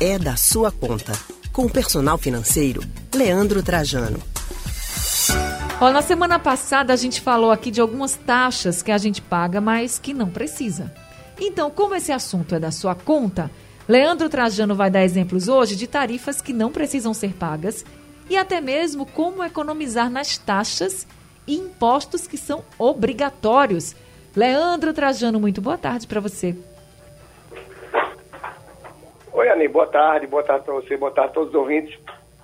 é da sua conta. Com o personal financeiro, Leandro Trajano. Ó, na semana passada a gente falou aqui de algumas taxas que a gente paga, mas que não precisa. Então, como esse assunto é da sua conta, Leandro Trajano vai dar exemplos hoje de tarifas que não precisam ser pagas e até mesmo como economizar nas taxas e impostos que são obrigatórios. Leandro Trajano, muito boa tarde para você. Oi, Ani, boa tarde, boa tarde para você, boa tarde a todos os ouvintes.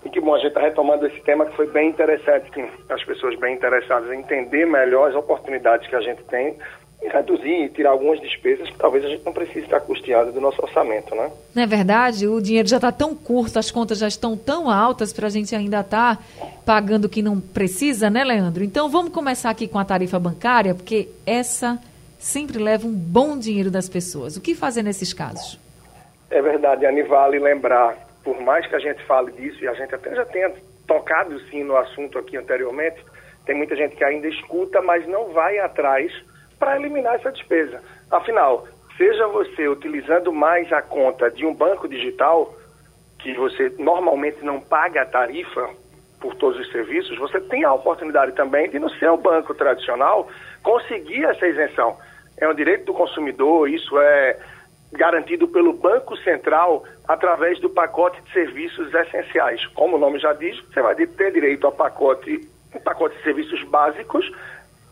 E que bom a gente está retomando esse tema que foi bem interessante, que as pessoas bem interessadas em entender melhor as oportunidades que a gente tem e reduzir e tirar algumas despesas que talvez a gente não precise estar custeando do nosso orçamento, né? Não é verdade? O dinheiro já está tão curto, as contas já estão tão altas para a gente ainda estar tá pagando o que não precisa, né, Leandro? Então vamos começar aqui com a tarifa bancária, porque essa sempre leva um bom dinheiro das pessoas. O que fazer nesses casos? É verdade, Ani, vale lembrar por mais que a gente fale disso, e a gente até já tenha tocado sim no assunto aqui anteriormente, tem muita gente que ainda escuta, mas não vai atrás para eliminar essa despesa. Afinal, seja você utilizando mais a conta de um banco digital, que você normalmente não paga a tarifa por todos os serviços, você tem a oportunidade também de, no seu banco tradicional, conseguir essa isenção. É um direito do consumidor, isso é garantido pelo Banco Central através do pacote de serviços essenciais. Como o nome já diz, você vai ter direito a pacote, um pacote de serviços básicos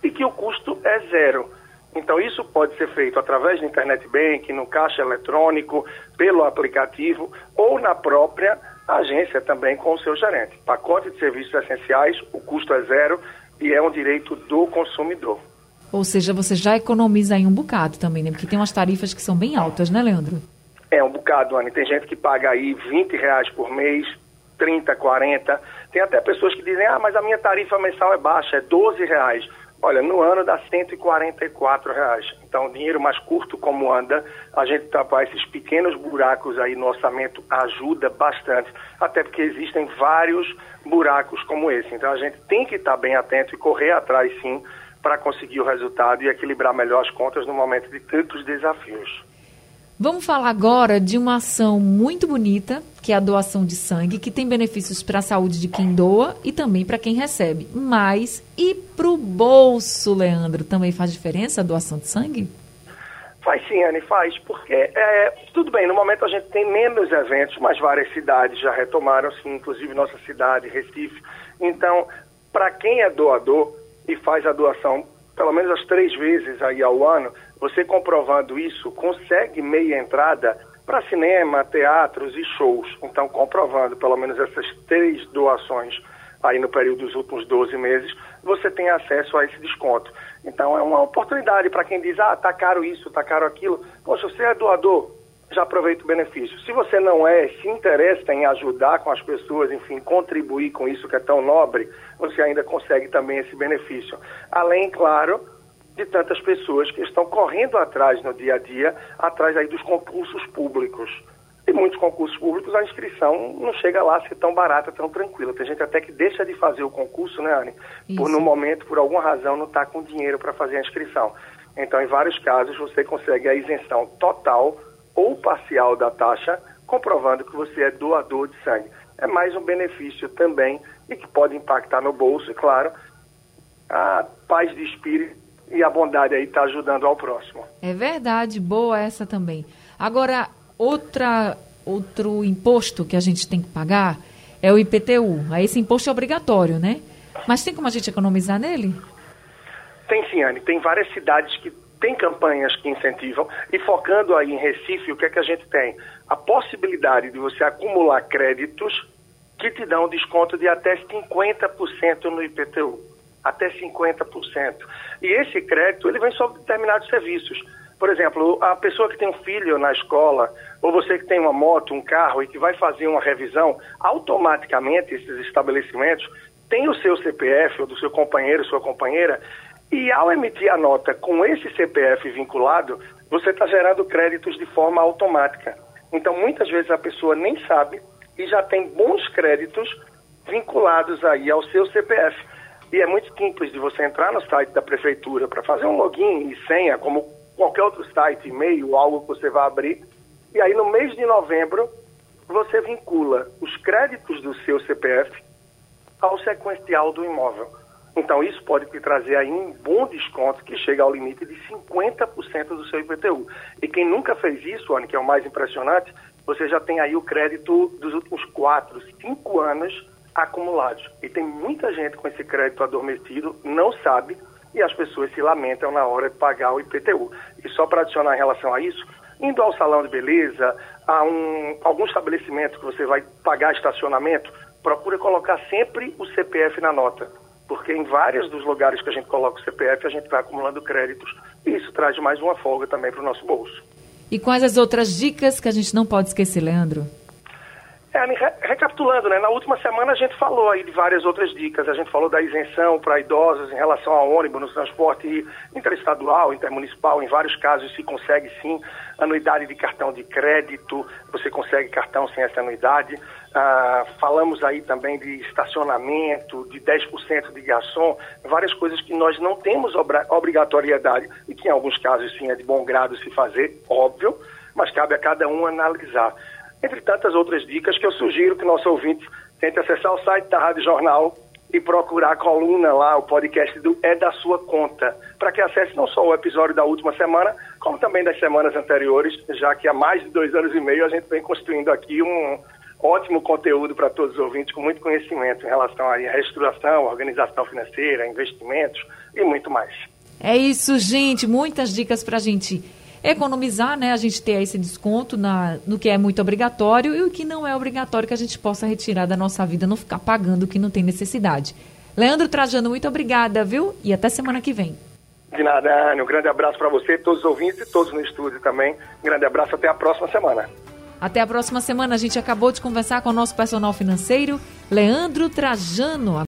e que o custo é zero. Então, isso pode ser feito através do Internet Bank, no caixa eletrônico, pelo aplicativo ou na própria agência também com o seu gerente. Pacote de serviços essenciais, o custo é zero e é um direito do consumidor. Ou seja, você já economiza aí um bocado também, né? Porque tem umas tarifas que são bem altas, né, Leandro? É um bocado, Anne. Tem gente que paga aí 20 reais por mês, 30, 40. Tem até pessoas que dizem, ah, mas a minha tarifa mensal é baixa, é 12 reais. Olha, no ano dá 144 reais. Então, dinheiro mais curto como anda, a gente tapar esses pequenos buracos aí no orçamento ajuda bastante, até porque existem vários buracos como esse. Então, a gente tem que estar bem atento e correr atrás, sim, para conseguir o resultado e equilibrar melhor as contas no momento de tantos desafios. Vamos falar agora de uma ação muito bonita, que é a doação de sangue, que tem benefícios para a saúde de quem doa e também para quem recebe. Mas e para o bolso, Leandro? Também faz diferença a doação de sangue? Faz sim, Anne, faz, porque é, tudo bem, no momento a gente tem menos eventos, mas várias cidades já retomaram, sim, inclusive nossa cidade, Recife. Então, para quem é doador, e faz a doação pelo menos as três vezes aí ao ano, você comprovando isso, consegue meia entrada para cinema, teatros e shows. Então, comprovando pelo menos essas três doações aí no período dos últimos 12 meses, você tem acesso a esse desconto. Então, é uma oportunidade para quem diz, ah, tá caro isso, tá caro aquilo. Poxa, você é doador, já aproveita o benefício. Se você não é, se interessa em ajudar com as pessoas, enfim, contribuir com isso que é tão nobre, você ainda consegue também esse benefício. Além, claro, de tantas pessoas que estão correndo atrás no dia a dia, atrás aí dos concursos públicos. E muitos concursos públicos a inscrição não chega lá a ser tão barata, tão tranquila. Tem gente até que deixa de fazer o concurso, né, Anne? Por no momento, por alguma razão, não está com dinheiro para fazer a inscrição. Então, em vários casos, você consegue a isenção total ou parcial da taxa, comprovando que você é doador de sangue. É mais um benefício também e que pode impactar no bolso, e claro, a paz de espírito e a bondade aí está ajudando ao próximo. É verdade, boa essa também. Agora, outra, outro imposto que a gente tem que pagar é o IPTU. Esse imposto é obrigatório, né? Mas tem como a gente economizar nele? Tem sim, Anne. Tem várias cidades que tem campanhas que incentivam e focando aí em Recife, o que é que a gente tem? A possibilidade de você acumular créditos que te dão desconto de até 50% no IPTU, até 50%. E esse crédito, ele vem sobre determinados serviços. Por exemplo, a pessoa que tem um filho na escola, ou você que tem uma moto, um carro e que vai fazer uma revisão, automaticamente esses estabelecimentos têm o seu CPF ou do seu companheiro, sua companheira, e ao emitir a nota com esse CPF vinculado, você está gerando créditos de forma automática. Então, muitas vezes a pessoa nem sabe e já tem bons créditos vinculados aí ao seu CPF. E é muito simples de você entrar no site da prefeitura para fazer um login e senha, como qualquer outro site, e-mail, algo que você vai abrir. E aí, no mês de novembro, você vincula os créditos do seu CPF ao sequencial do imóvel. Então, isso pode te trazer aí um bom desconto que chega ao limite de 50% do seu IPTU. E quem nunca fez isso, Anne, que é o mais impressionante, você já tem aí o crédito dos últimos 4, 5 anos acumulados. E tem muita gente com esse crédito adormecido, não sabe, e as pessoas se lamentam na hora de pagar o IPTU. E só para adicionar em relação a isso, indo ao salão de beleza, a um, algum estabelecimento que você vai pagar estacionamento, procura colocar sempre o CPF na nota. Porque em vários dos lugares que a gente coloca o CPF, a gente vai acumulando créditos. E isso traz mais uma folga também para o nosso bolso. E quais as outras dicas que a gente não pode esquecer, Leandro? É, recapitulando, né? Na última semana a gente falou aí de várias outras dicas. A gente falou da isenção para idosos em relação ao ônibus no transporte interestadual, intermunicipal. Em vários casos se consegue sim anuidade de cartão de crédito, você consegue cartão sem essa anuidade. Ah, falamos aí também de estacionamento, de 10% de garçom, várias coisas que nós não temos obrigatoriedade e que em alguns casos sim é de bom grado se fazer, óbvio, mas cabe a cada um analisar entre tantas outras dicas que eu sugiro que nosso ouvinte tente acessar o site da Rádio Jornal e procurar a coluna lá, o podcast do É da Sua Conta, para que acesse não só o episódio da última semana, como também das semanas anteriores, já que há mais de dois anos e meio a gente vem construindo aqui um ótimo conteúdo para todos os ouvintes, com muito conhecimento em relação à reestruturação, organização financeira, investimentos e muito mais. É isso, gente. Muitas dicas para a gente economizar, né? A gente ter esse desconto na, no que é muito obrigatório e o que não é obrigatório que a gente possa retirar da nossa vida, não ficar pagando o que não tem necessidade. Leandro Trajano, muito obrigada, viu? E até semana que vem. De nada, Anne. Um grande abraço para você, todos os ouvintes e todos no estúdio também. Um grande abraço, até a próxima semana. Até a próxima semana. A gente acabou de conversar com o nosso personal financeiro, Leandro Trajano.